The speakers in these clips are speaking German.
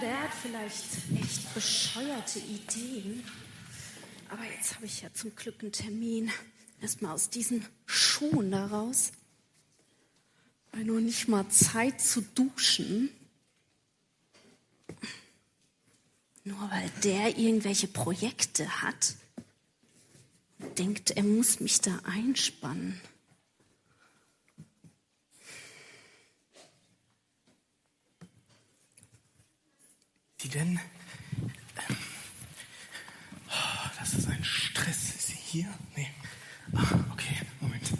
Der hat vielleicht echt bescheuerte Ideen. Aber jetzt habe ich ja zum Glück einen Termin. Erstmal aus diesen Schuhen da raus. Weil nur nicht mal Zeit zu duschen. Nur weil der irgendwelche Projekte hat, denkt, er muss mich da einspannen. Die denn? Ähm, oh, das ist ein Stress. Ist sie hier? Nee. Ah, okay, Moment.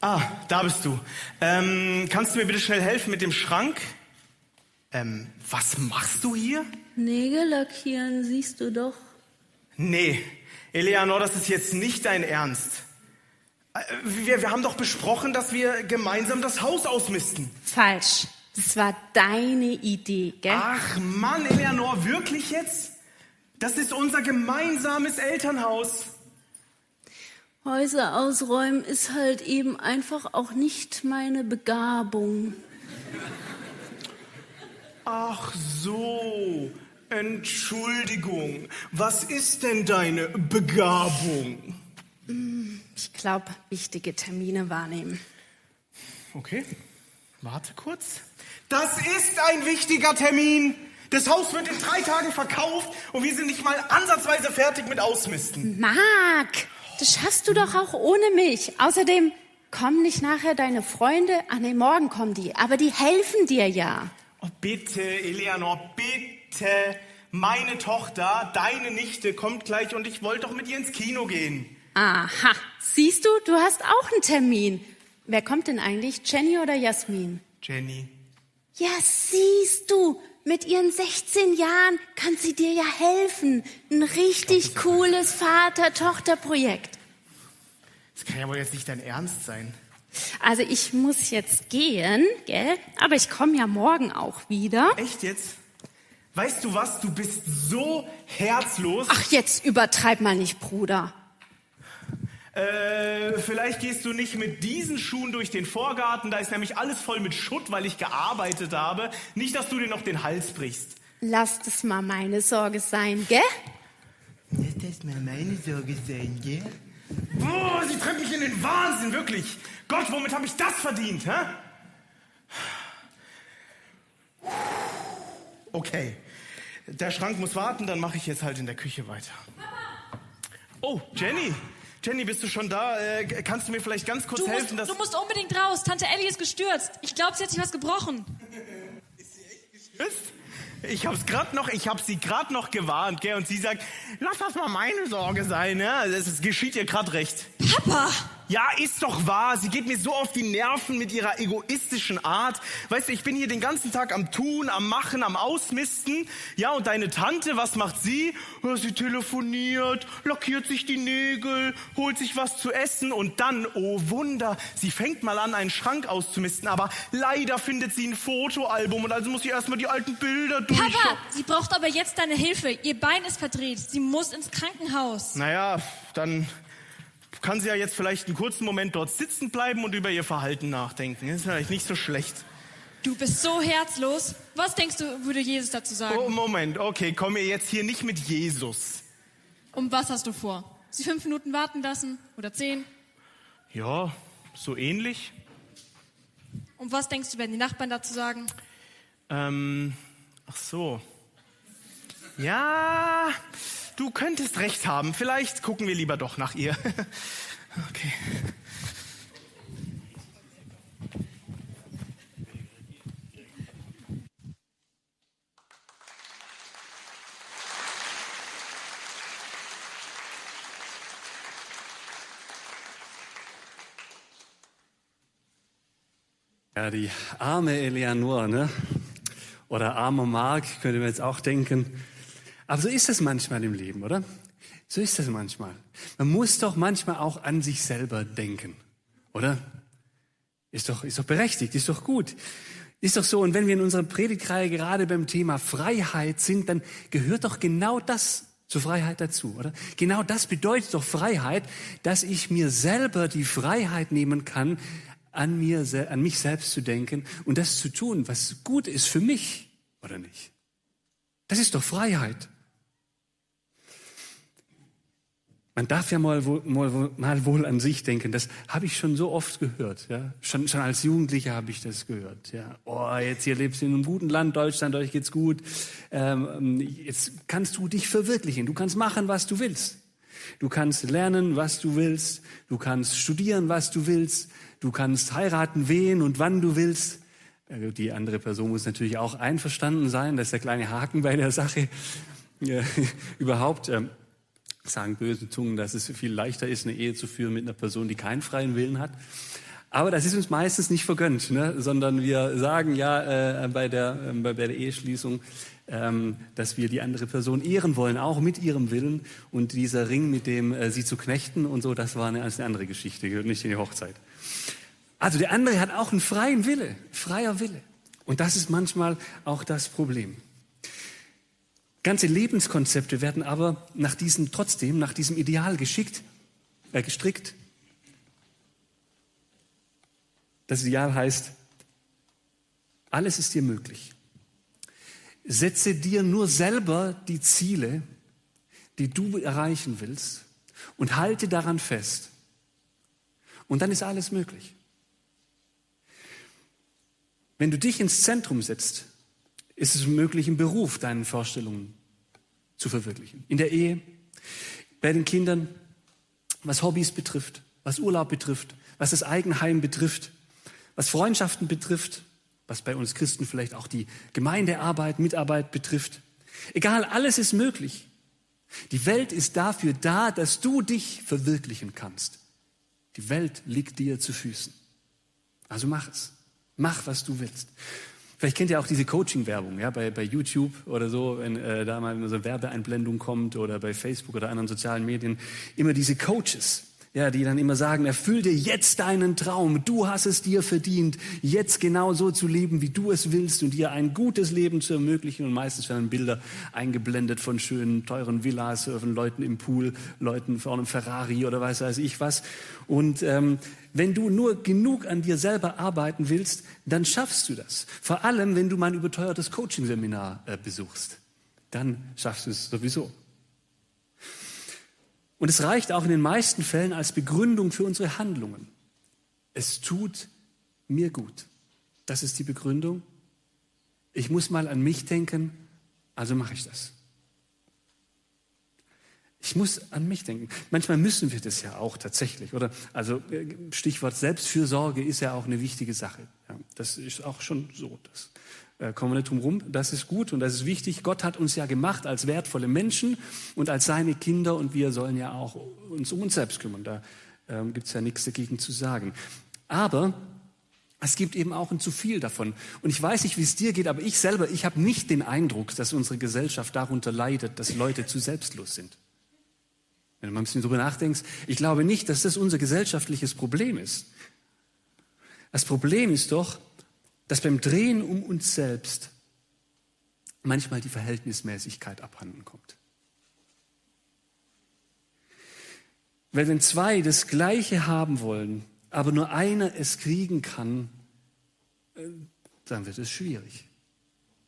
Ah, da bist du. Ähm, kannst du mir bitte schnell helfen mit dem Schrank? Ähm, was machst du hier? Nägel lackieren, siehst du doch. Nee, Eleanor, das ist jetzt nicht dein Ernst. Äh, Wir, wir haben doch besprochen, dass wir gemeinsam das Haus ausmisten. Falsch. Das war deine Idee, gell? Ach Mann, Eleanor, wirklich jetzt? Das ist unser gemeinsames Elternhaus. Häuser ausräumen ist halt eben einfach auch nicht meine Begabung. Ach so, Entschuldigung. Was ist denn deine Begabung? Ich glaube, wichtige Termine wahrnehmen. Okay, warte kurz. Das ist ein wichtiger Termin. Das Haus wird in drei Tagen verkauft und wir sind nicht mal ansatzweise fertig mit Ausmisten. Marc, das schaffst du doch auch ohne mich. Außerdem kommen nicht nachher deine Freunde. Ah nee, morgen kommen die. Aber die helfen dir ja. Oh, bitte, Eleanor, bitte. Meine Tochter, deine Nichte, kommt gleich und ich wollte doch mit ihr ins Kino gehen. Aha, siehst du, du hast auch einen Termin. Wer kommt denn eigentlich? Jenny oder Jasmin? Jenny. Ja, siehst du, mit ihren 16 Jahren kann sie dir ja helfen. Ein richtig cooles Vater-Tochter-Projekt. Das kann ja wohl jetzt nicht dein Ernst sein. Also ich muss jetzt gehen, gell? Aber ich komme ja morgen auch wieder. Echt jetzt? Weißt du was? Du bist so herzlos. Ach, jetzt übertreib mal nicht, Bruder. Äh, vielleicht gehst du nicht mit diesen Schuhen durch den Vorgarten. Da ist nämlich alles voll mit Schutt, weil ich gearbeitet habe. Nicht, dass du dir noch den Hals brichst. Lass das mal meine Sorge sein, gell? Lass das mal meine Sorge sein, gell? Boah, sie treibt mich in den Wahnsinn, wirklich. Gott, womit habe ich das verdient, hä? Okay, der Schrank muss warten, dann mache ich jetzt halt in der Küche weiter. Oh, Jenny. Jenny, bist du schon da? Äh, kannst du mir vielleicht ganz kurz Du musst, helfen, dass... du musst unbedingt raus. Tante Ellie ist gestürzt. Ich glaube, sie hat sich was gebrochen. Ist? Ich hab's grad noch, ich hab sie grad noch gewarnt, gell? Und sie sagt, lass das mal meine Sorge sein, ja? Es es geschieht ihr grad recht. Papa! Ja, ist doch wahr. Sie geht mir so auf die Nerven mit ihrer egoistischen Art. Weißt du, ich bin hier den ganzen Tag am Tun, am Machen, am Ausmisten. Ja, und deine Tante, was macht sie? Sie telefoniert, lackiert sich die Nägel, holt sich was zu essen und dann, oh Wunder, sie fängt mal an, einen Schrank auszumisten. Aber leider findet sie ein Fotoalbum und also muss sie erstmal die alten Bilder durchschauen. Papa! Sie braucht aber jetzt deine Hilfe. Ihr Bein ist verdreht. Sie muss ins Krankenhaus. Naja, dann kann sie ja jetzt vielleicht einen kurzen Moment dort sitzen bleiben und über ihr Verhalten nachdenken. ist vielleicht nicht so schlecht. Du bist so herzlos. Was denkst du, würde Jesus dazu sagen? Oh, Moment, okay, komm mir jetzt hier nicht mit Jesus. Und was hast du vor? Sie fünf Minuten warten lassen? Oder zehn? Ja, so ähnlich. Und was denkst du, werden die Nachbarn dazu sagen? Ähm, ach so. Ja, du könntest recht haben. Vielleicht gucken wir lieber doch nach ihr. Okay. Ja, die arme Eleanor, ne? Oder armer Mark, könnte man jetzt auch denken. Aber so ist es manchmal im Leben, oder? So ist es manchmal. Man muss doch manchmal auch an sich selber denken, oder? Ist doch, ist doch berechtigt, ist doch gut. Ist doch so, und wenn wir in unserer Predigtreihe gerade beim Thema Freiheit sind, dann gehört doch genau das zur Freiheit dazu, oder? Genau das bedeutet doch Freiheit, dass ich mir selber die Freiheit nehmen kann, an, mir, an mich selbst zu denken und das zu tun, was gut ist für mich, oder nicht? Das ist doch Freiheit. Man darf ja mal, mal, mal wohl an sich denken. Das habe ich schon so oft gehört. Ja? Schon, schon als Jugendlicher habe ich das gehört. Ja? Oh, jetzt hier lebst du in einem guten Land, Deutschland, euch geht's gut. Ähm, jetzt kannst du dich verwirklichen. Du kannst machen, was du willst. Du kannst lernen, was du willst. Du kannst studieren, was du willst. Du kannst heiraten, wen und wann du willst. Die andere Person muss natürlich auch einverstanden sein. Das ist der kleine Haken bei der Sache. Ja, überhaupt. Ähm, sagen böse Zungen, dass es viel leichter ist, eine Ehe zu führen mit einer Person, die keinen freien Willen hat. Aber das ist uns meistens nicht vergönnt, ne? sondern wir sagen ja äh, bei, der, äh, bei der Eheschließung, ähm, dass wir die andere Person ehren wollen, auch mit ihrem Willen. Und dieser Ring, mit dem äh, sie zu knechten und so, das war eine, eine andere Geschichte, gehört nicht in die Hochzeit. Also der andere hat auch einen freien Wille, freier Wille. Und das ist manchmal auch das Problem. Ganze Lebenskonzepte werden aber nach diesem, trotzdem nach diesem Ideal geschickt, äh, gestrickt. Das Ideal heißt, alles ist dir möglich. Setze dir nur selber die Ziele, die du erreichen willst und halte daran fest. Und dann ist alles möglich. Wenn du dich ins Zentrum setzt, ist es möglich, im Beruf deinen Vorstellungen zu verwirklichen. In der Ehe, bei den Kindern, was Hobbys betrifft, was Urlaub betrifft, was das Eigenheim betrifft, was Freundschaften betrifft, was bei uns Christen vielleicht auch die Gemeindearbeit, Mitarbeit betrifft. Egal, alles ist möglich. Die Welt ist dafür da, dass du dich verwirklichen kannst. Die Welt liegt dir zu Füßen. Also mach es. Mach, was du willst. Vielleicht kennt ihr auch diese Coaching-Werbung, ja, bei, bei YouTube oder so, wenn äh, da mal so eine Werbeeinblendung kommt oder bei Facebook oder anderen sozialen Medien. Immer diese Coaches, ja, die dann immer sagen, erfüll dir jetzt deinen Traum, du hast es dir verdient, jetzt genau so zu leben, wie du es willst und dir ein gutes Leben zu ermöglichen. Und meistens werden Bilder eingeblendet von schönen, teuren Villas, von Leuten im Pool, Leuten vor einem Ferrari oder weiß weiß ich was. Und ähm, wenn du nur genug an dir selber arbeiten willst, dann schaffst du das. Vor allem, wenn du mein überteuertes Coaching-Seminar äh, besuchst, dann schaffst du es sowieso. Und es reicht auch in den meisten Fällen als Begründung für unsere Handlungen. Es tut mir gut. Das ist die Begründung. Ich muss mal an mich denken, also mache ich das. Ich muss an mich denken. Manchmal müssen wir das ja auch tatsächlich, oder? Also äh, Stichwort Selbstfürsorge ist ja auch eine wichtige Sache. Ja, das ist auch schon so. Das äh, kommen wir nicht drum rum. Das ist gut und das ist wichtig. Gott hat uns ja gemacht als wertvolle Menschen und als seine Kinder und wir sollen ja auch uns um uns selbst kümmern. Da ähm, gibt es ja nichts dagegen zu sagen. Aber es gibt eben auch ein zu viel davon. Und ich weiß nicht, wie es dir geht, aber ich selber, ich habe nicht den Eindruck, dass unsere Gesellschaft darunter leidet, dass Leute zu selbstlos sind. Wenn du mal ein bisschen drüber nachdenkst, ich glaube nicht, dass das unser gesellschaftliches Problem ist. Das Problem ist doch, dass beim Drehen um uns selbst manchmal die Verhältnismäßigkeit abhanden kommt. Weil wenn zwei das Gleiche haben wollen, aber nur einer es kriegen kann, äh, dann wird es schwierig.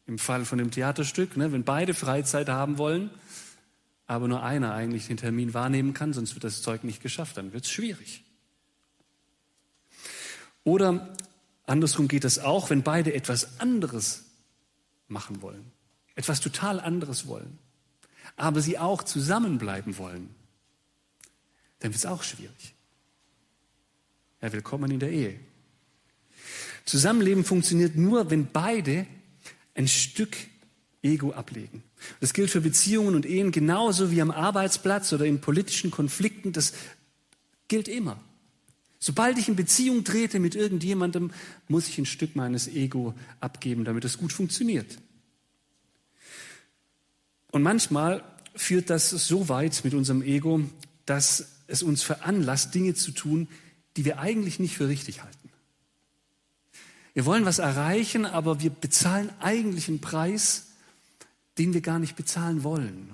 Im Fall von dem Theaterstück, ne, wenn beide Freizeit haben wollen, aber nur einer eigentlich den Termin wahrnehmen kann, sonst wird das Zeug nicht geschafft, dann wird es schwierig. Oder andersrum geht es auch, wenn beide etwas anderes machen wollen, etwas total anderes wollen, aber sie auch zusammenbleiben wollen, dann wird es auch schwierig. Ja, willkommen in der Ehe. Zusammenleben funktioniert nur, wenn beide ein Stück Ego ablegen. Das gilt für Beziehungen und Ehen genauso wie am Arbeitsplatz oder in politischen Konflikten. Das gilt immer. Sobald ich in Beziehung trete mit irgendjemandem, muss ich ein Stück meines Ego abgeben, damit es gut funktioniert. Und manchmal führt das so weit mit unserem Ego, dass es uns veranlasst, Dinge zu tun, die wir eigentlich nicht für richtig halten. Wir wollen was erreichen, aber wir bezahlen eigentlich einen Preis, den wir gar nicht bezahlen wollen.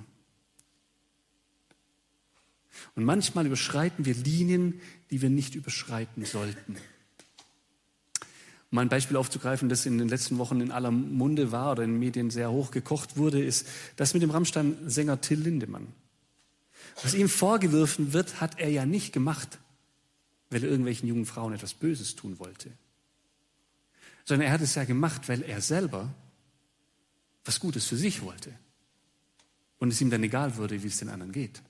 Und manchmal überschreiten wir Linien, die wir nicht überschreiten sollten. Um ein Beispiel aufzugreifen, das in den letzten Wochen in aller Munde war oder in den Medien sehr hoch gekocht wurde, ist das mit dem Rammstein-Sänger Till Lindemann. Was ihm vorgeworfen wird, hat er ja nicht gemacht, weil er irgendwelchen jungen Frauen etwas Böses tun wollte, sondern er hat es ja gemacht, weil er selber was Gutes für sich wollte und es ihm dann egal wurde, wie es den anderen geht.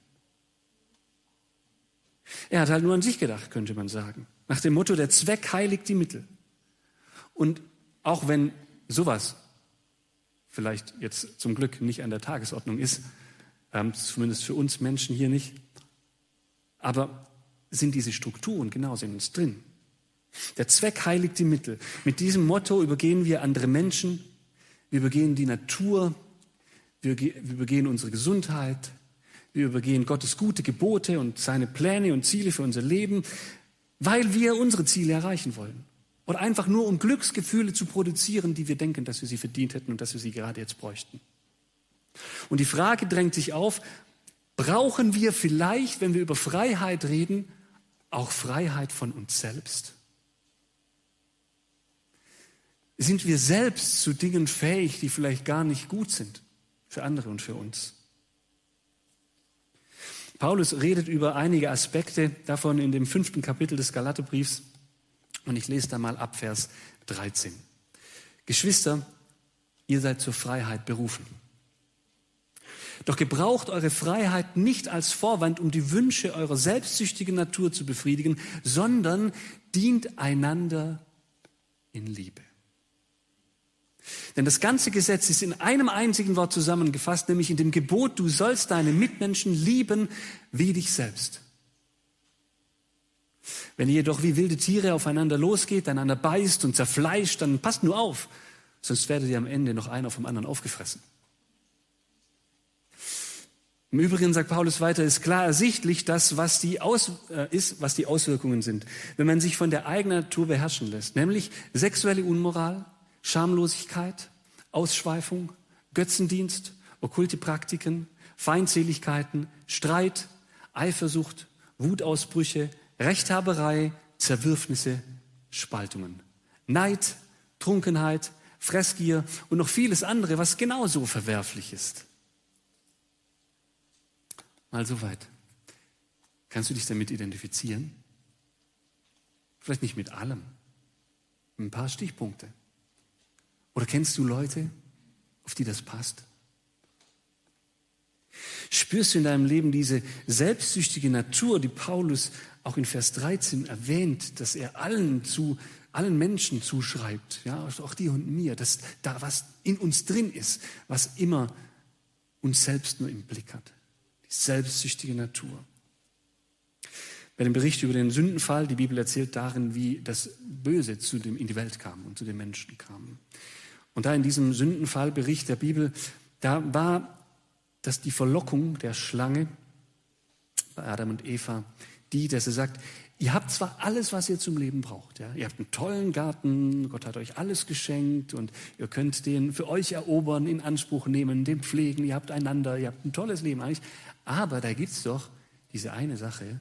Er hat halt nur an sich gedacht, könnte man sagen. Nach dem Motto, der Zweck heiligt die Mittel. Und auch wenn sowas vielleicht jetzt zum Glück nicht an der Tagesordnung ist, ähm, zumindest für uns Menschen hier nicht, aber sind diese Strukturen genauso in uns drin. Der Zweck heiligt die Mittel. Mit diesem Motto übergehen wir andere Menschen, wir übergehen die Natur, wir übergehen unsere Gesundheit, wir übergehen Gottes gute Gebote und seine Pläne und Ziele für unser Leben, weil wir unsere Ziele erreichen wollen. Oder einfach nur, um Glücksgefühle zu produzieren, die wir denken, dass wir sie verdient hätten und dass wir sie gerade jetzt bräuchten. Und die Frage drängt sich auf, brauchen wir vielleicht, wenn wir über Freiheit reden, auch Freiheit von uns selbst? Sind wir selbst zu Dingen fähig, die vielleicht gar nicht gut sind für andere und für uns? Paulus redet über einige Aspekte davon in dem fünften Kapitel des Galaterbriefs und ich lese da mal ab Vers 13. Geschwister, ihr seid zur Freiheit berufen. Doch gebraucht eure Freiheit nicht als Vorwand, um die Wünsche eurer selbstsüchtigen Natur zu befriedigen, sondern dient einander in Liebe. Denn das ganze Gesetz ist in einem einzigen Wort zusammengefasst, nämlich in dem Gebot, du sollst deine Mitmenschen lieben wie dich selbst. Wenn ihr jedoch wie wilde Tiere aufeinander losgeht, einander beißt und zerfleischt, dann passt nur auf, sonst werdet ihr am Ende noch einer vom anderen aufgefressen. Im Übrigen sagt Paulus weiter, ist klar ersichtlich, dass was die, Aus, äh, ist, was die Auswirkungen sind, wenn man sich von der eigenen Natur beherrschen lässt, nämlich sexuelle Unmoral, Schamlosigkeit, Ausschweifung, Götzendienst, okkulte Praktiken, Feindseligkeiten, Streit, Eifersucht, Wutausbrüche, Rechthaberei, Zerwürfnisse, Spaltungen, Neid, Trunkenheit, Fressgier und noch vieles andere, was genauso verwerflich ist. Mal so weit. Kannst du dich damit identifizieren? Vielleicht nicht mit allem. Ein paar Stichpunkte. Oder kennst du Leute, auf die das passt? Spürst du in deinem Leben diese selbstsüchtige Natur, die Paulus auch in Vers 13 erwähnt, dass er allen zu, allen Menschen zuschreibt, ja, auch dir und mir, dass da was in uns drin ist, was immer uns selbst nur im Blick hat selbstsüchtige Natur. Bei dem Bericht über den Sündenfall, die Bibel erzählt darin, wie das Böse zu dem, in die Welt kam und zu den Menschen kam. Und da in diesem Sündenfallbericht der Bibel, da war das die Verlockung der Schlange bei Adam und Eva, die, dass er sagt, Ihr habt zwar alles, was ihr zum Leben braucht. Ja? Ihr habt einen tollen Garten, Gott hat euch alles geschenkt und ihr könnt den für euch erobern, in Anspruch nehmen, den pflegen, ihr habt einander, ihr habt ein tolles Leben eigentlich. Aber da gibt es doch diese eine Sache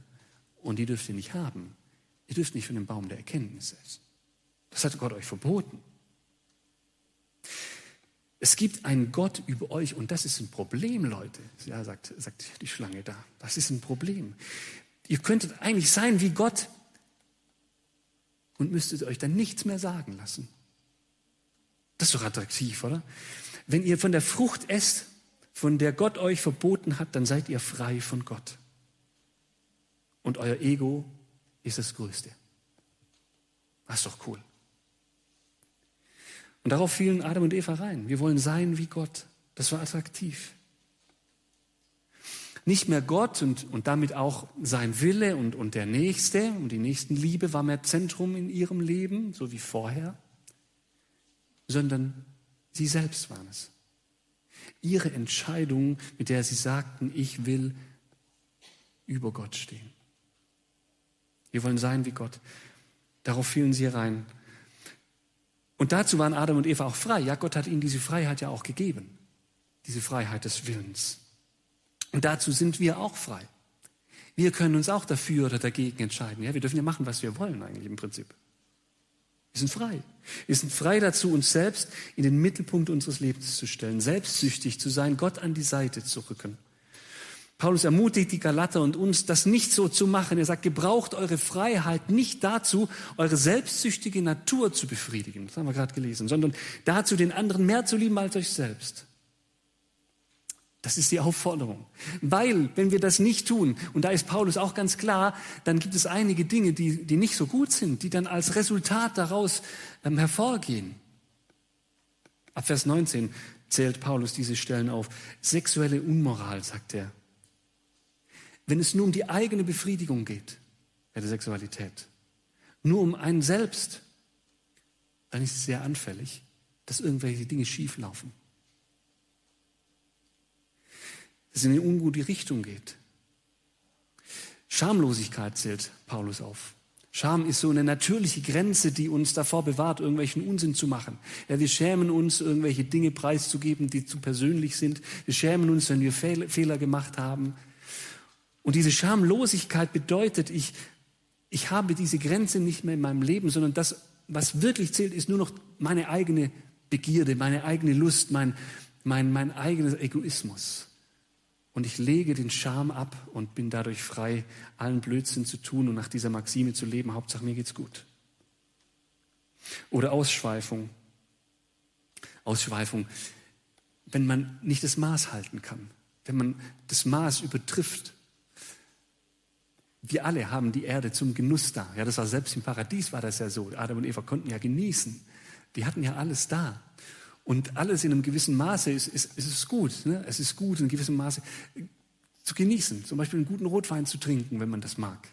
und die dürft ihr nicht haben. Ihr dürft nicht von dem Baum der Erkenntnis essen. Das hat Gott euch verboten. Es gibt einen Gott über euch und das ist ein Problem, Leute. Ja, sagt, sagt die Schlange da. Das ist ein Problem. Ihr könntet eigentlich sein wie Gott und müsstet euch dann nichts mehr sagen lassen. Das ist doch attraktiv, oder? Wenn ihr von der Frucht esst, von der Gott euch verboten hat, dann seid ihr frei von Gott. Und euer Ego ist das Größte. Das ist doch cool. Und darauf fielen Adam und Eva rein. Wir wollen sein wie Gott. Das war attraktiv. Nicht mehr Gott und, und damit auch sein Wille und, und der Nächste und die Nächstenliebe war mehr Zentrum in ihrem Leben, so wie vorher, sondern sie selbst waren es. Ihre Entscheidung, mit der sie sagten, ich will über Gott stehen. Wir wollen sein wie Gott. Darauf fielen sie rein. Und dazu waren Adam und Eva auch frei. Ja, Gott hat ihnen diese Freiheit ja auch gegeben. Diese Freiheit des Willens. Und dazu sind wir auch frei. Wir können uns auch dafür oder dagegen entscheiden. Ja, wir dürfen ja machen, was wir wollen eigentlich im Prinzip. Wir sind frei. Wir sind frei dazu, uns selbst in den Mittelpunkt unseres Lebens zu stellen, selbstsüchtig zu sein, Gott an die Seite zu rücken. Paulus ermutigt die Galater und uns, das nicht so zu machen. Er sagt, gebraucht eure Freiheit nicht dazu, eure selbstsüchtige Natur zu befriedigen. Das haben wir gerade gelesen, sondern dazu, den anderen mehr zu lieben als euch selbst. Das ist die Aufforderung. Weil, wenn wir das nicht tun, und da ist Paulus auch ganz klar, dann gibt es einige Dinge, die, die nicht so gut sind, die dann als Resultat daraus ähm, hervorgehen. Ab Vers 19 zählt Paulus diese Stellen auf. Sexuelle Unmoral, sagt er. Wenn es nur um die eigene Befriedigung geht, bei der Sexualität, nur um einen selbst, dann ist es sehr anfällig, dass irgendwelche Dinge schieflaufen. dass es in eine ungute Richtung geht. Schamlosigkeit zählt Paulus auf. Scham ist so eine natürliche Grenze, die uns davor bewahrt, irgendwelchen Unsinn zu machen. Ja, wir schämen uns, irgendwelche Dinge preiszugeben, die zu persönlich sind. Wir schämen uns, wenn wir Fehler gemacht haben. Und diese Schamlosigkeit bedeutet, ich, ich habe diese Grenze nicht mehr in meinem Leben, sondern das, was wirklich zählt, ist nur noch meine eigene Begierde, meine eigene Lust, mein, mein, mein eigener Egoismus. Und ich lege den Scham ab und bin dadurch frei, allen Blödsinn zu tun und nach dieser Maxime zu leben. Hauptsache mir geht's gut. Oder Ausschweifung. Ausschweifung, wenn man nicht das Maß halten kann, wenn man das Maß übertrifft. Wir alle haben die Erde zum Genuss da. Ja, das war selbst im Paradies war das ja so. Adam und Eva konnten ja genießen. Die hatten ja alles da. Und alles in einem gewissen Maße ist, ist, ist es gut. Ne? Es ist gut, in gewissem Maße zu genießen. Zum Beispiel einen guten Rotwein zu trinken, wenn man das mag.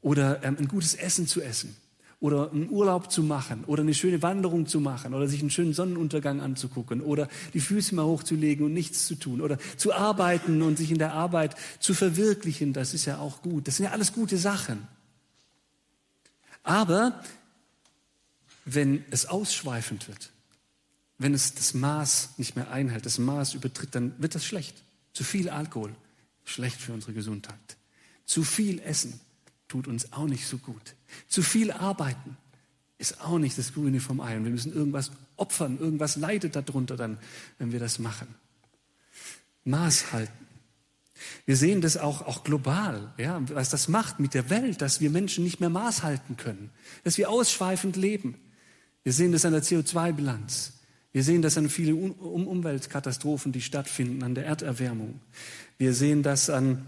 Oder ähm, ein gutes Essen zu essen. Oder einen Urlaub zu machen. Oder eine schöne Wanderung zu machen. Oder sich einen schönen Sonnenuntergang anzugucken. Oder die Füße mal hochzulegen und nichts zu tun. Oder zu arbeiten und sich in der Arbeit zu verwirklichen. Das ist ja auch gut. Das sind ja alles gute Sachen. Aber wenn es ausschweifend wird, wenn es das Maß nicht mehr einhält, das Maß übertritt, dann wird das schlecht. Zu viel Alkohol, schlecht für unsere Gesundheit. Zu viel Essen tut uns auch nicht so gut. Zu viel Arbeiten ist auch nicht das Grüne vom Ei. Und wir müssen irgendwas opfern, irgendwas leidet darunter dann, wenn wir das machen. Maß halten. Wir sehen das auch, auch global, ja, was das macht mit der Welt, dass wir Menschen nicht mehr Maß halten können, dass wir ausschweifend leben. Wir sehen das an der CO2-Bilanz. Wir sehen das an vielen Umweltkatastrophen, die stattfinden, an der Erderwärmung. Wir sehen das an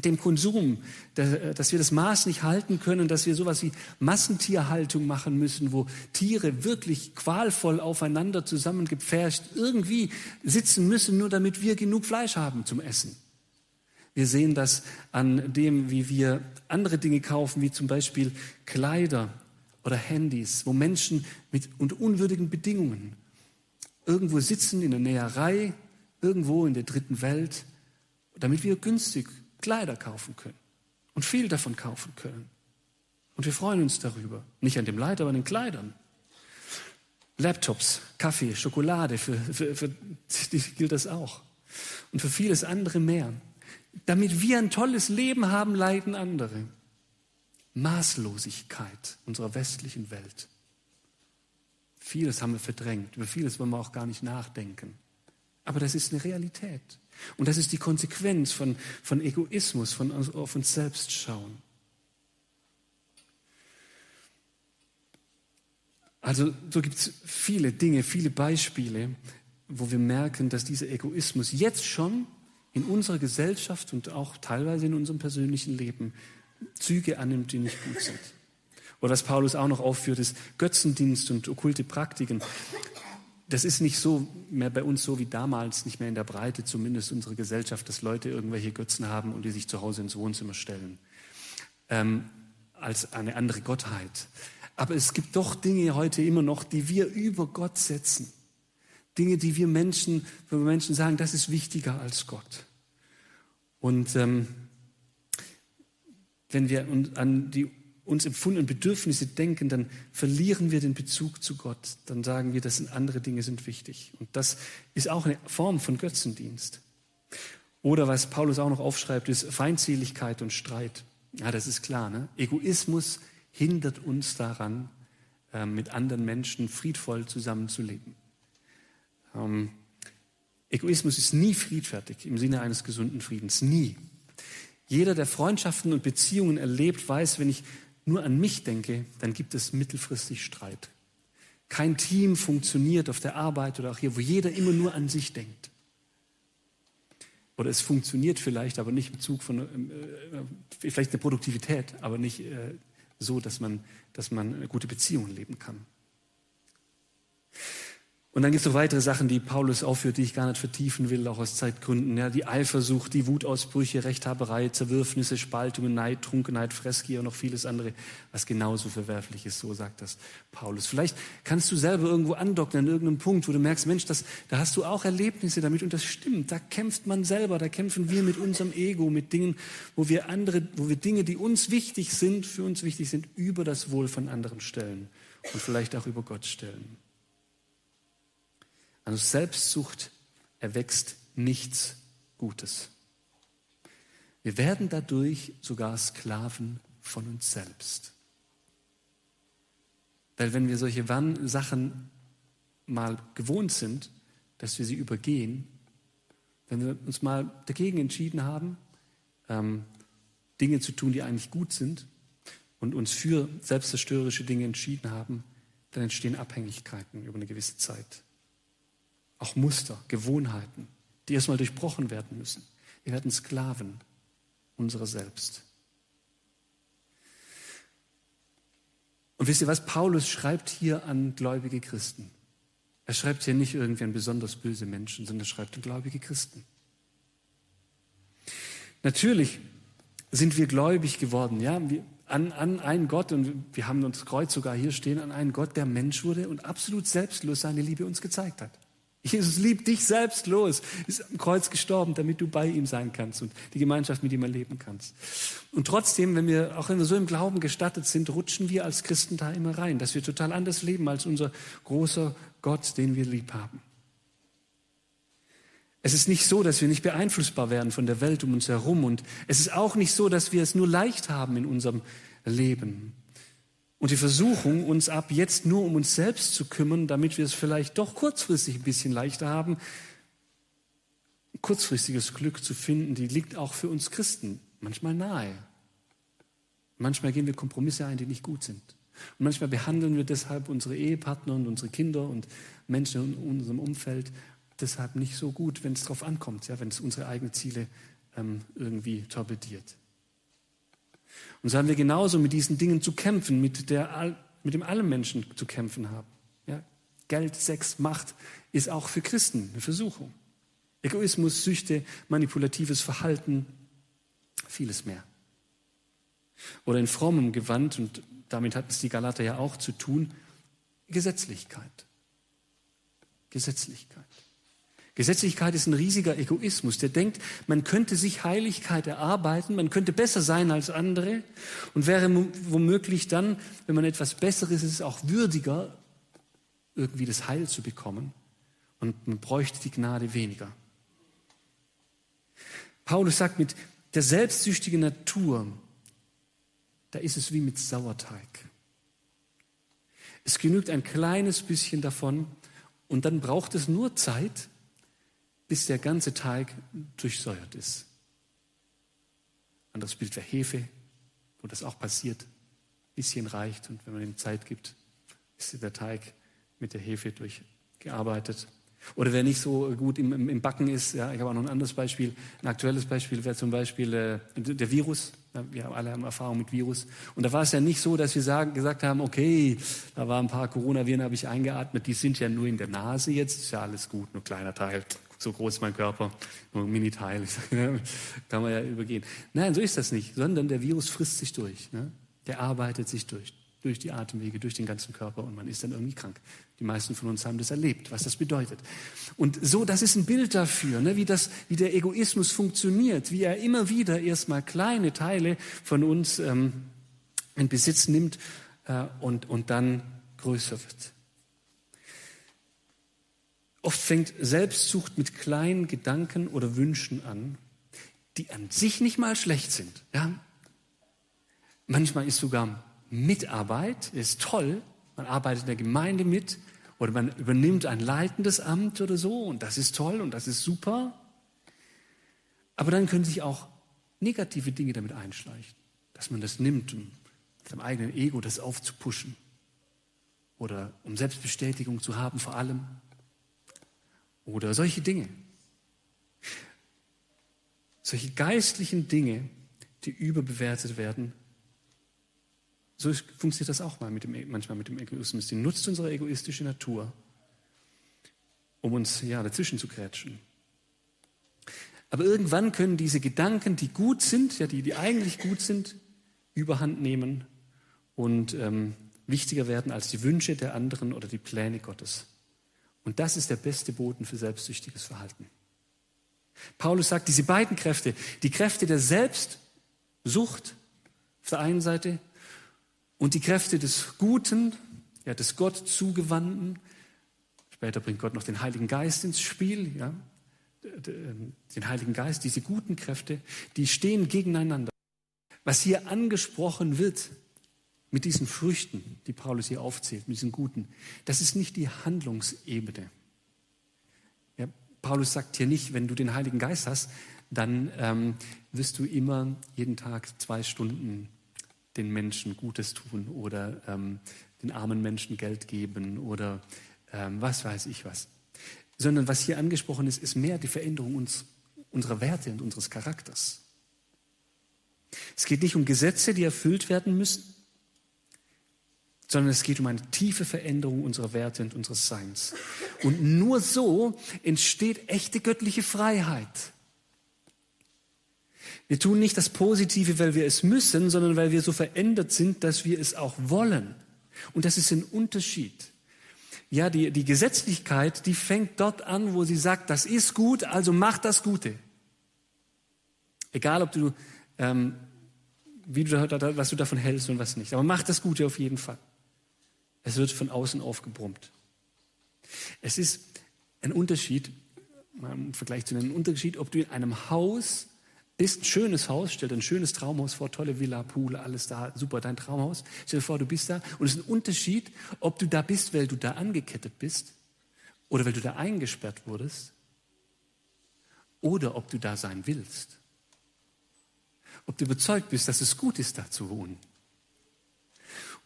dem Konsum, dass wir das Maß nicht halten können, dass wir sowas wie Massentierhaltung machen müssen, wo Tiere wirklich qualvoll aufeinander zusammengepfercht irgendwie sitzen müssen, nur damit wir genug Fleisch haben zum Essen. Wir sehen das an dem, wie wir andere Dinge kaufen, wie zum Beispiel Kleider oder Handys, wo Menschen mit unter unwürdigen Bedingungen irgendwo sitzen in der Näherei, irgendwo in der dritten Welt, damit wir günstig Kleider kaufen können und viel davon kaufen können. Und wir freuen uns darüber. Nicht an dem Leid, aber an den Kleidern. Laptops, Kaffee, Schokolade, für, für, für die gilt das auch. Und für vieles andere mehr. Damit wir ein tolles Leben haben, leiden andere. Maßlosigkeit unserer westlichen Welt. Vieles haben wir verdrängt, über vieles wollen wir auch gar nicht nachdenken. Aber das ist eine Realität. Und das ist die Konsequenz von, von Egoismus, von auf uns selbst schauen. Also so gibt es viele Dinge, viele Beispiele, wo wir merken, dass dieser Egoismus jetzt schon in unserer Gesellschaft und auch teilweise in unserem persönlichen Leben Züge annimmt, die nicht gut sind. Oder was Paulus auch noch aufführt, ist Götzendienst und okkulte Praktiken. Das ist nicht so mehr bei uns so wie damals, nicht mehr in der Breite, zumindest unsere Gesellschaft, dass Leute irgendwelche Götzen haben und die sich zu Hause ins Wohnzimmer stellen, ähm, als eine andere Gottheit. Aber es gibt doch Dinge heute immer noch, die wir über Gott setzen. Dinge, die wir Menschen, wo wir Menschen sagen, das ist wichtiger als Gott. Und ähm, wenn wir an die uns empfundenen Bedürfnisse denken, dann verlieren wir den Bezug zu Gott. Dann sagen wir, das sind andere Dinge sind wichtig. Und das ist auch eine Form von Götzendienst. Oder was Paulus auch noch aufschreibt, ist Feindseligkeit und Streit. Ja, das ist klar. Ne? Egoismus hindert uns daran, äh, mit anderen Menschen friedvoll zusammenzuleben. Ähm, Egoismus ist nie friedfertig im Sinne eines gesunden Friedens. Nie. Jeder, der Freundschaften und Beziehungen erlebt, weiß, wenn ich nur an mich denke, dann gibt es mittelfristig Streit. Kein Team funktioniert auf der Arbeit oder auch hier, wo jeder immer nur an sich denkt. Oder es funktioniert vielleicht, aber nicht im Zug von, äh, vielleicht eine Produktivität, aber nicht äh, so, dass man, dass man gute Beziehungen leben kann. Und dann gibt es noch weitere Sachen, die Paulus aufführt, die ich gar nicht vertiefen will, auch aus Zeitgründen. Ja, die Eifersucht, die Wutausbrüche, Rechthaberei, Zerwürfnisse, Spaltungen, Neid, Trunkenheit, Fresskier und noch vieles andere, was genauso verwerflich ist, so sagt das Paulus. Vielleicht kannst du selber irgendwo andocken an irgendeinem Punkt, wo du merkst, Mensch, das, da hast du auch Erlebnisse damit und das stimmt. Da kämpft man selber, da kämpfen wir mit unserem Ego, mit Dingen, wo wir andere, wo wir Dinge, die uns wichtig sind, für uns wichtig sind, über das Wohl von anderen stellen und vielleicht auch über Gott stellen. Also Selbstsucht erwächst nichts Gutes. Wir werden dadurch sogar Sklaven von uns selbst. Weil wenn wir solche Sachen mal gewohnt sind, dass wir sie übergehen, wenn wir uns mal dagegen entschieden haben, ähm, Dinge zu tun, die eigentlich gut sind und uns für selbstzerstörerische Dinge entschieden haben, dann entstehen Abhängigkeiten über eine gewisse Zeit auch Muster, Gewohnheiten, die erstmal durchbrochen werden müssen. Wir werden Sklaven unserer selbst. Und wisst ihr was? Paulus schreibt hier an gläubige Christen. Er schreibt hier nicht irgendwie an besonders böse Menschen, sondern er schreibt an gläubige Christen. Natürlich sind wir gläubig geworden, ja, an, an einen Gott, und wir haben uns Kreuz sogar hier stehen, an einen Gott, der Mensch wurde und absolut selbstlos seine Liebe uns gezeigt hat. Jesus liebt dich selbstlos, ist am Kreuz gestorben, damit du bei ihm sein kannst und die Gemeinschaft mit ihm erleben kannst. Und trotzdem, wenn wir, auch wenn wir so im Glauben gestattet sind, rutschen wir als Christen da immer rein, dass wir total anders leben als unser großer Gott, den wir lieb haben. Es ist nicht so, dass wir nicht beeinflussbar werden von der Welt um uns herum und es ist auch nicht so, dass wir es nur leicht haben in unserem Leben. Und die Versuchung, uns ab jetzt nur um uns selbst zu kümmern, damit wir es vielleicht doch kurzfristig ein bisschen leichter haben, kurzfristiges Glück zu finden, die liegt auch für uns Christen manchmal nahe. Manchmal gehen wir Kompromisse ein, die nicht gut sind. Und manchmal behandeln wir deshalb unsere Ehepartner und unsere Kinder und Menschen in unserem Umfeld deshalb nicht so gut, wenn es darauf ankommt, ja, wenn es unsere eigenen Ziele ähm, irgendwie torpediert. Und so haben wir genauso mit diesen Dingen zu kämpfen, mit, der, mit dem alle Menschen zu kämpfen haben. Ja? Geld, Sex, Macht ist auch für Christen eine Versuchung. Egoismus, Süchte, manipulatives Verhalten, vieles mehr. Oder in frommem Gewand, und damit hat es die Galater ja auch zu tun, Gesetzlichkeit. Gesetzlichkeit. Gesetzlichkeit ist ein riesiger Egoismus, der denkt, man könnte sich Heiligkeit erarbeiten, man könnte besser sein als andere und wäre womöglich dann, wenn man etwas Besseres ist, auch würdiger, irgendwie das Heil zu bekommen und man bräuchte die Gnade weniger. Paulus sagt, mit der selbstsüchtigen Natur, da ist es wie mit Sauerteig. Es genügt ein kleines bisschen davon und dann braucht es nur Zeit, bis der ganze Teig durchsäuert ist. Anderes Bild wäre Hefe, wo das auch passiert. Ein bisschen reicht und wenn man ihm Zeit gibt, ist der Teig mit der Hefe durchgearbeitet. Oder wer nicht so gut im, im, Backen ist, ja, ich habe auch noch ein anderes Beispiel. Ein aktuelles Beispiel wäre zum Beispiel äh, der Virus. Ja, wir alle haben Erfahrung mit Virus. Und da war es ja nicht so, dass wir sagen, gesagt haben, okay, da waren ein paar Coronaviren, habe ich eingeatmet, die sind ja nur in der Nase jetzt, ist ja alles gut, nur kleiner Teil, so groß ist mein Körper, nur ein Mini-Teil, kann man ja übergehen. Nein, so ist das nicht, sondern der Virus frisst sich durch. Ne? Der arbeitet sich durch, durch die Atemwege, durch den ganzen Körper und man ist dann irgendwie krank. Die meisten von uns haben das erlebt, was das bedeutet. Und so, das ist ein Bild dafür, ne, wie, das, wie der Egoismus funktioniert, wie er immer wieder erstmal kleine Teile von uns ähm, in Besitz nimmt äh, und, und dann größer wird. Oft fängt Selbstsucht mit kleinen Gedanken oder Wünschen an die an sich nicht mal schlecht sind. Ja? Manchmal ist sogar Mitarbeit, ist toll, man arbeitet in der Gemeinde mit oder man übernimmt ein leitendes Amt oder so und das ist toll und das ist super. Aber dann können sich auch negative Dinge damit einschleichen, dass man das nimmt, um seinem eigenen Ego das aufzupuschen oder um Selbstbestätigung zu haben vor allem oder solche Dinge. Solche geistlichen Dinge, die überbewertet werden, so funktioniert das auch mal mit dem, manchmal mit dem Egoismus. Die nutzt unsere egoistische Natur, um uns ja, dazwischen zu krätschen. Aber irgendwann können diese Gedanken, die gut sind, ja, die, die eigentlich gut sind, überhand nehmen und ähm, wichtiger werden als die Wünsche der anderen oder die Pläne Gottes. Und das ist der beste Boden für selbstsüchtiges Verhalten. Paulus sagt, diese beiden Kräfte, die Kräfte der Selbstsucht auf der einen Seite und die Kräfte des Guten, ja, des Gott zugewandten, später bringt Gott noch den Heiligen Geist ins Spiel, ja, den Heiligen Geist, diese guten Kräfte, die stehen gegeneinander. Was hier angesprochen wird mit diesen Früchten, die Paulus hier aufzählt, mit diesen guten, das ist nicht die Handlungsebene. Ja, Paulus sagt hier nicht, wenn du den Heiligen Geist hast, dann ähm, wirst du immer jeden Tag zwei Stunden den Menschen Gutes tun oder ähm, den armen Menschen Geld geben oder ähm, was weiß ich was. Sondern was hier angesprochen ist, ist mehr die Veränderung uns, unserer Werte und unseres Charakters. Es geht nicht um Gesetze, die erfüllt werden müssen, sondern es geht um eine tiefe Veränderung unserer Werte und unseres Seins. Und nur so entsteht echte göttliche Freiheit. Wir tun nicht das Positive, weil wir es müssen, sondern weil wir so verändert sind, dass wir es auch wollen. Und das ist ein Unterschied. Ja, die, die Gesetzlichkeit, die fängt dort an, wo sie sagt, das ist gut, also mach das Gute. Egal, ob du, ähm, wie du, was du davon hältst und was nicht. Aber mach das Gute auf jeden Fall. Es wird von außen aufgebrummt. Es ist ein Unterschied, im Vergleich zu einem Unterschied, ob du in einem Haus bist, ein schönes Haus, stell dir ein schönes Traumhaus vor, tolle Villa, Pool, alles da, super, dein Traumhaus. Stell dir vor, du bist da und es ist ein Unterschied, ob du da bist, weil du da angekettet bist oder weil du da eingesperrt wurdest oder ob du da sein willst. Ob du überzeugt bist, dass es gut ist, da zu wohnen.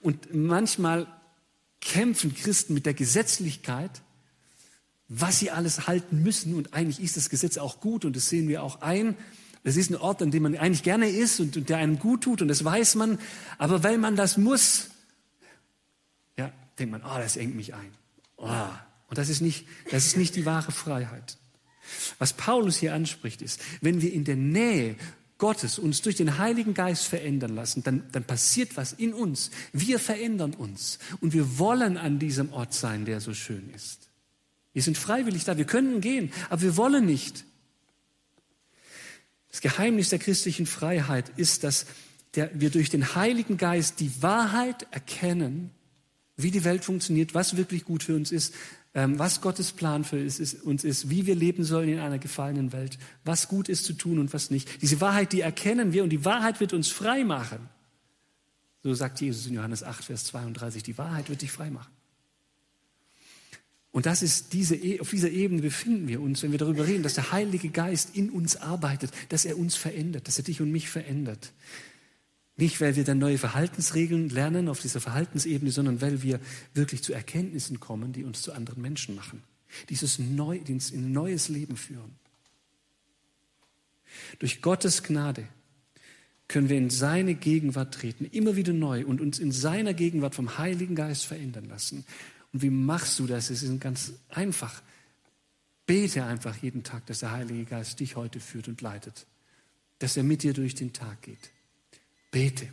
Und manchmal kämpfen Christen mit der Gesetzlichkeit, was sie alles halten müssen. Und eigentlich ist das Gesetz auch gut und das sehen wir auch ein. Das ist ein Ort, an dem man eigentlich gerne ist und, und der einem gut tut und das weiß man. Aber weil man das muss, ja, denkt man, oh, das engt mich ein. Oh. Und das ist nicht, das ist nicht die wahre Freiheit. Was Paulus hier anspricht, ist, wenn wir in der Nähe Gottes uns durch den Heiligen Geist verändern lassen, dann, dann passiert was in uns. Wir verändern uns und wir wollen an diesem Ort sein, der so schön ist. Wir sind freiwillig da, wir können gehen, aber wir wollen nicht. Das Geheimnis der christlichen Freiheit ist, dass der, wir durch den Heiligen Geist die Wahrheit erkennen, wie die Welt funktioniert, was wirklich gut für uns ist, was Gottes Plan für uns ist, wie wir leben sollen in einer gefallenen Welt, was gut ist zu tun und was nicht. Diese Wahrheit, die erkennen wir und die Wahrheit wird uns frei machen. So sagt Jesus in Johannes 8, Vers 32, die Wahrheit wird dich frei machen. Und das ist diese, e, auf dieser Ebene befinden wir uns, wenn wir darüber reden, dass der Heilige Geist in uns arbeitet, dass er uns verändert, dass er dich und mich verändert. Nicht, weil wir dann neue Verhaltensregeln lernen auf dieser Verhaltensebene, sondern weil wir wirklich zu Erkenntnissen kommen, die uns zu anderen Menschen machen. Dieses neu, die uns in ein neues Leben führen. Durch Gottes Gnade können wir in seine Gegenwart treten, immer wieder neu und uns in seiner Gegenwart vom Heiligen Geist verändern lassen. Und wie machst du das? Es ist ganz einfach. Bete einfach jeden Tag, dass der Heilige Geist dich heute führt und leitet, dass er mit dir durch den Tag geht. Bete.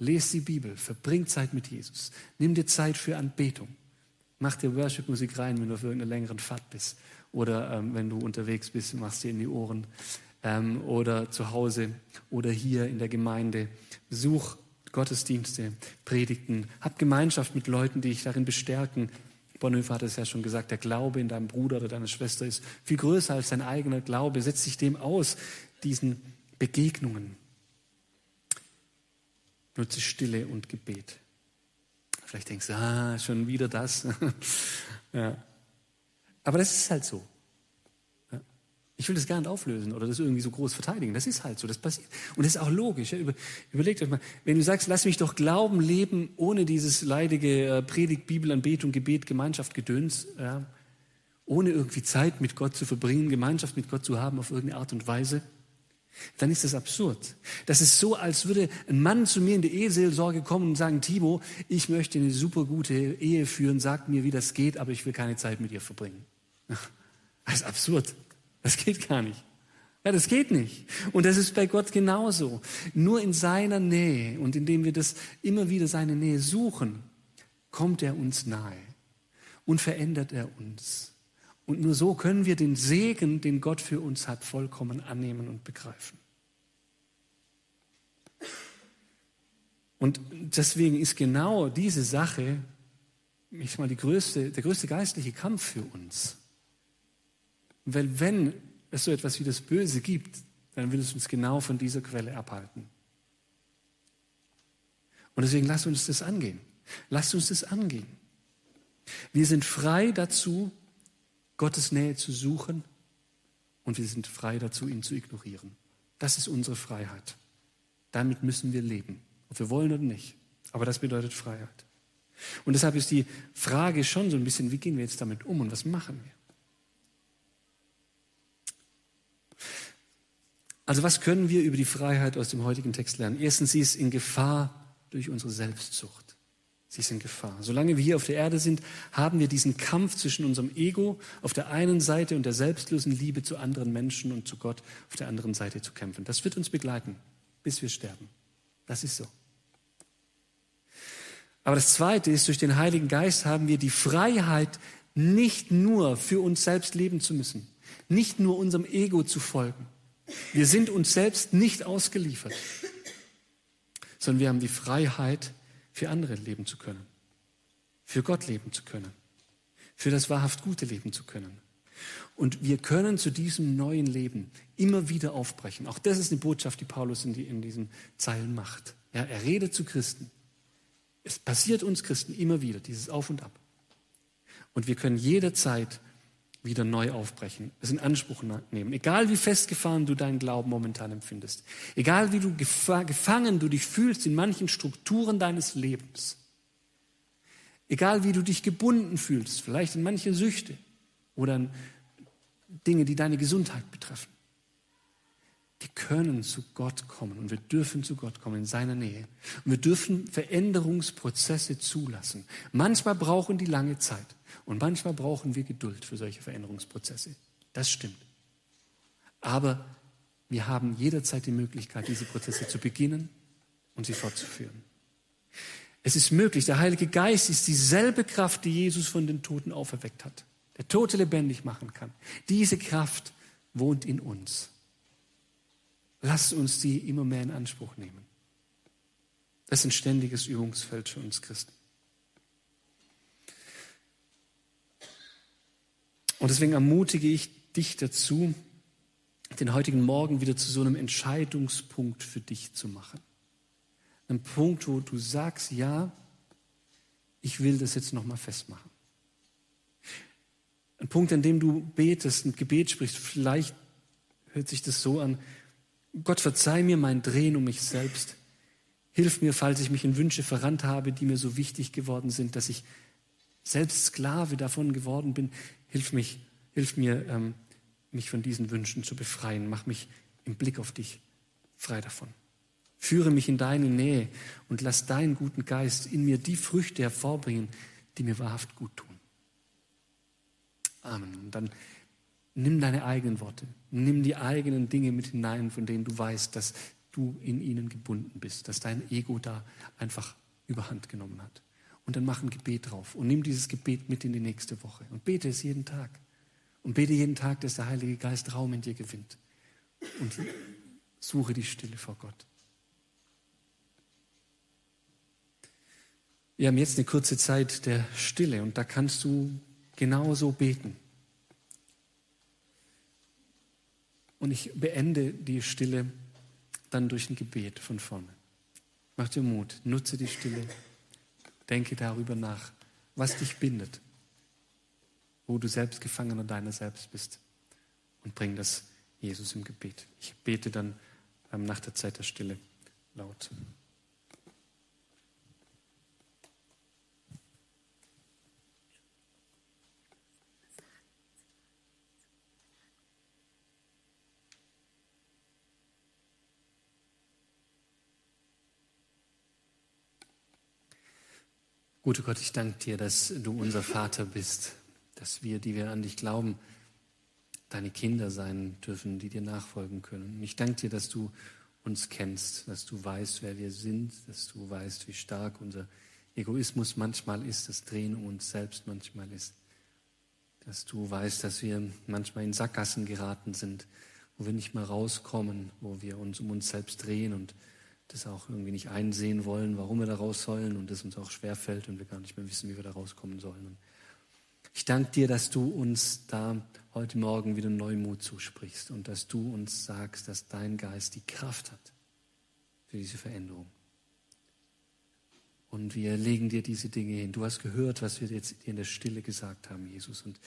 Lese die Bibel. Verbring Zeit mit Jesus. Nimm dir Zeit für Anbetung. Mach dir Worship-Musik rein, wenn du auf irgendeiner längeren Fahrt bist. Oder ähm, wenn du unterwegs bist, machst dir in die Ohren. Ähm, oder zu Hause oder hier in der Gemeinde. Such Gottesdienste, Predigten. Hab Gemeinschaft mit Leuten, die dich darin bestärken. Bonhoeffer hat es ja schon gesagt, der Glaube in deinem Bruder oder deiner Schwester ist viel größer als dein eigener Glaube. Setz dich dem aus, diesen Begegnungen. Nutze Stille und Gebet. Vielleicht denkst du, ah, schon wieder das. ja. Aber das ist halt so. Ich will das gar nicht auflösen oder das irgendwie so groß verteidigen. Das ist halt so, das passiert. Und das ist auch logisch. Überlegt euch mal, wenn du sagst, lass mich doch Glauben leben, ohne dieses leidige äh, Predigt, Bibel, Anbetung, Gebet, Gemeinschaft, Gedöns, ohne irgendwie Zeit mit Gott zu verbringen, Gemeinschaft mit Gott zu haben auf irgendeine Art und Weise, dann ist das absurd. Das ist so, als würde ein Mann zu mir in die Eheseelsorge kommen und sagen, Timo, ich möchte eine super gute Ehe führen, sag mir, wie das geht, aber ich will keine Zeit mit dir verbringen. Das ist absurd. Das geht gar nicht. Ja, das geht nicht. Und das ist bei Gott genauso. Nur in seiner Nähe und indem wir das immer wieder seine Nähe suchen, kommt er uns nahe und verändert er uns. Und nur so können wir den Segen, den Gott für uns hat, vollkommen annehmen und begreifen. Und deswegen ist genau diese Sache, ich mal, die größte, der größte geistliche Kampf für uns. Weil wenn es so etwas wie das Böse gibt, dann will es uns genau von dieser Quelle abhalten. Und deswegen lasst uns das angehen. Lasst uns das angehen. Wir sind frei dazu, Gottes Nähe zu suchen und wir sind frei dazu, ihn zu ignorieren. Das ist unsere Freiheit. Damit müssen wir leben, ob wir wollen oder nicht. Aber das bedeutet Freiheit. Und deshalb ist die Frage schon so ein bisschen, wie gehen wir jetzt damit um und was machen wir? Also was können wir über die Freiheit aus dem heutigen Text lernen? Erstens, sie ist in Gefahr durch unsere Selbstsucht. Sie ist in Gefahr. Solange wir hier auf der Erde sind, haben wir diesen Kampf zwischen unserem Ego auf der einen Seite und der selbstlosen Liebe zu anderen Menschen und zu Gott auf der anderen Seite zu kämpfen. Das wird uns begleiten, bis wir sterben. Das ist so. Aber das Zweite ist, durch den Heiligen Geist haben wir die Freiheit, nicht nur für uns selbst leben zu müssen, nicht nur unserem Ego zu folgen. Wir sind uns selbst nicht ausgeliefert, sondern wir haben die Freiheit, für andere leben zu können, für Gott leben zu können, für das wahrhaft Gute leben zu können. Und wir können zu diesem neuen Leben immer wieder aufbrechen. Auch das ist eine Botschaft, die Paulus in, die, in diesen Zeilen macht. Ja, er redet zu Christen. Es passiert uns Christen immer wieder, dieses Auf und Ab. Und wir können jederzeit wieder neu aufbrechen, es in Anspruch nehmen. Egal wie festgefahren du deinen Glauben momentan empfindest, egal wie du gefangen du dich fühlst in manchen Strukturen deines Lebens, egal wie du dich gebunden fühlst, vielleicht in manche Süchte oder in Dinge, die deine Gesundheit betreffen. Wir können zu Gott kommen und wir dürfen zu Gott kommen in seiner Nähe. Und wir dürfen Veränderungsprozesse zulassen. Manchmal brauchen die lange Zeit. Und manchmal brauchen wir Geduld für solche Veränderungsprozesse. Das stimmt. Aber wir haben jederzeit die Möglichkeit, diese Prozesse zu beginnen und sie fortzuführen. Es ist möglich, der Heilige Geist ist dieselbe Kraft, die Jesus von den Toten auferweckt hat, der Tote lebendig machen kann. Diese Kraft wohnt in uns. Lasst uns sie immer mehr in Anspruch nehmen. Das ist ein ständiges Übungsfeld für uns Christen. Und deswegen ermutige ich dich dazu, den heutigen Morgen wieder zu so einem Entscheidungspunkt für dich zu machen. Ein Punkt, wo du sagst, ja, ich will das jetzt nochmal festmachen. Ein Punkt, an dem du betest, ein Gebet sprichst, vielleicht hört sich das so an, Gott verzeih mir mein Drehen um mich selbst. Hilf mir, falls ich mich in Wünsche verrannt habe, die mir so wichtig geworden sind, dass ich selbst Sklave davon geworden bin. Hilf, mich, hilf mir, ähm, mich von diesen Wünschen zu befreien. Mach mich im Blick auf dich frei davon. Führe mich in deine Nähe und lass deinen guten Geist in mir die Früchte hervorbringen, die mir wahrhaft gut tun. Amen. Und dann nimm deine eigenen Worte, nimm die eigenen Dinge mit hinein, von denen du weißt, dass du in ihnen gebunden bist, dass dein Ego da einfach überhand genommen hat und dann mach ein Gebet drauf und nimm dieses Gebet mit in die nächste Woche und bete es jeden Tag. Und bete jeden Tag, dass der Heilige Geist Raum in dir gewinnt. Und suche die Stille vor Gott. Wir haben jetzt eine kurze Zeit der Stille und da kannst du genauso beten. Und ich beende die Stille dann durch ein Gebet von vorne. Mach dir Mut, nutze die Stille, denke darüber nach, was dich bindet, wo du selbst Gefangener deiner selbst bist und bring das Jesus im Gebet. Ich bete dann ähm, nach der Zeit der Stille laut. Guter Gott, ich danke dir, dass du unser Vater bist, dass wir, die wir an dich glauben, deine Kinder sein dürfen, die dir nachfolgen können. Ich danke dir, dass du uns kennst, dass du weißt, wer wir sind, dass du weißt, wie stark unser Egoismus manchmal ist, das Drehen um uns selbst manchmal ist, dass du weißt, dass wir manchmal in Sackgassen geraten sind, wo wir nicht mehr rauskommen, wo wir uns um uns selbst drehen und das auch irgendwie nicht einsehen wollen, warum wir da raus sollen und es uns auch schwerfällt und wir gar nicht mehr wissen, wie wir da rauskommen sollen. Und ich danke dir, dass du uns da heute Morgen wieder Neumut zusprichst und dass du uns sagst, dass dein Geist die Kraft hat für diese Veränderung. Und wir legen dir diese Dinge hin. Du hast gehört, was wir jetzt in der Stille gesagt haben, Jesus. Und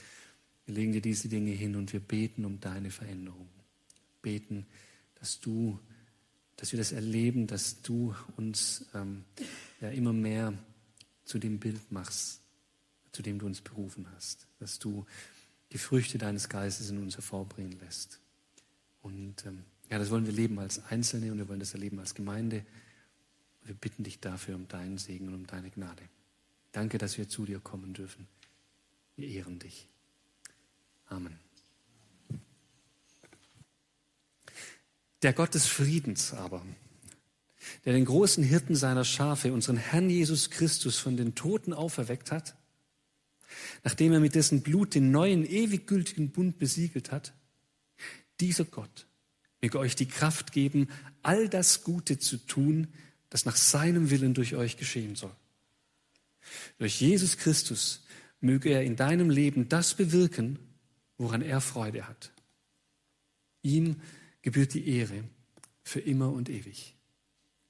wir legen dir diese Dinge hin und wir beten um deine Veränderung. Beten, dass du dass wir das erleben, dass du uns ähm, ja immer mehr zu dem Bild machst, zu dem du uns berufen hast, dass du die Früchte deines Geistes in uns hervorbringen lässt. Und ähm, ja, das wollen wir leben als Einzelne und wir wollen das erleben als Gemeinde. Wir bitten dich dafür um deinen Segen und um deine Gnade. Danke, dass wir zu dir kommen dürfen. Wir ehren dich. Amen. Der Gott des Friedens aber, der den großen Hirten seiner Schafe, unseren Herrn Jesus Christus, von den Toten auferweckt hat, nachdem er mit dessen Blut den neuen, ewig gültigen Bund besiegelt hat, dieser Gott möge euch die Kraft geben, all das Gute zu tun, das nach seinem Willen durch euch geschehen soll. Durch Jesus Christus möge er in deinem Leben das bewirken, woran er Freude hat. Ihm gebührt die Ehre für immer und ewig.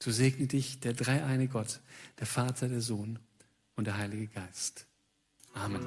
So segne dich der dreieine Gott, der Vater, der Sohn und der Heilige Geist. Amen.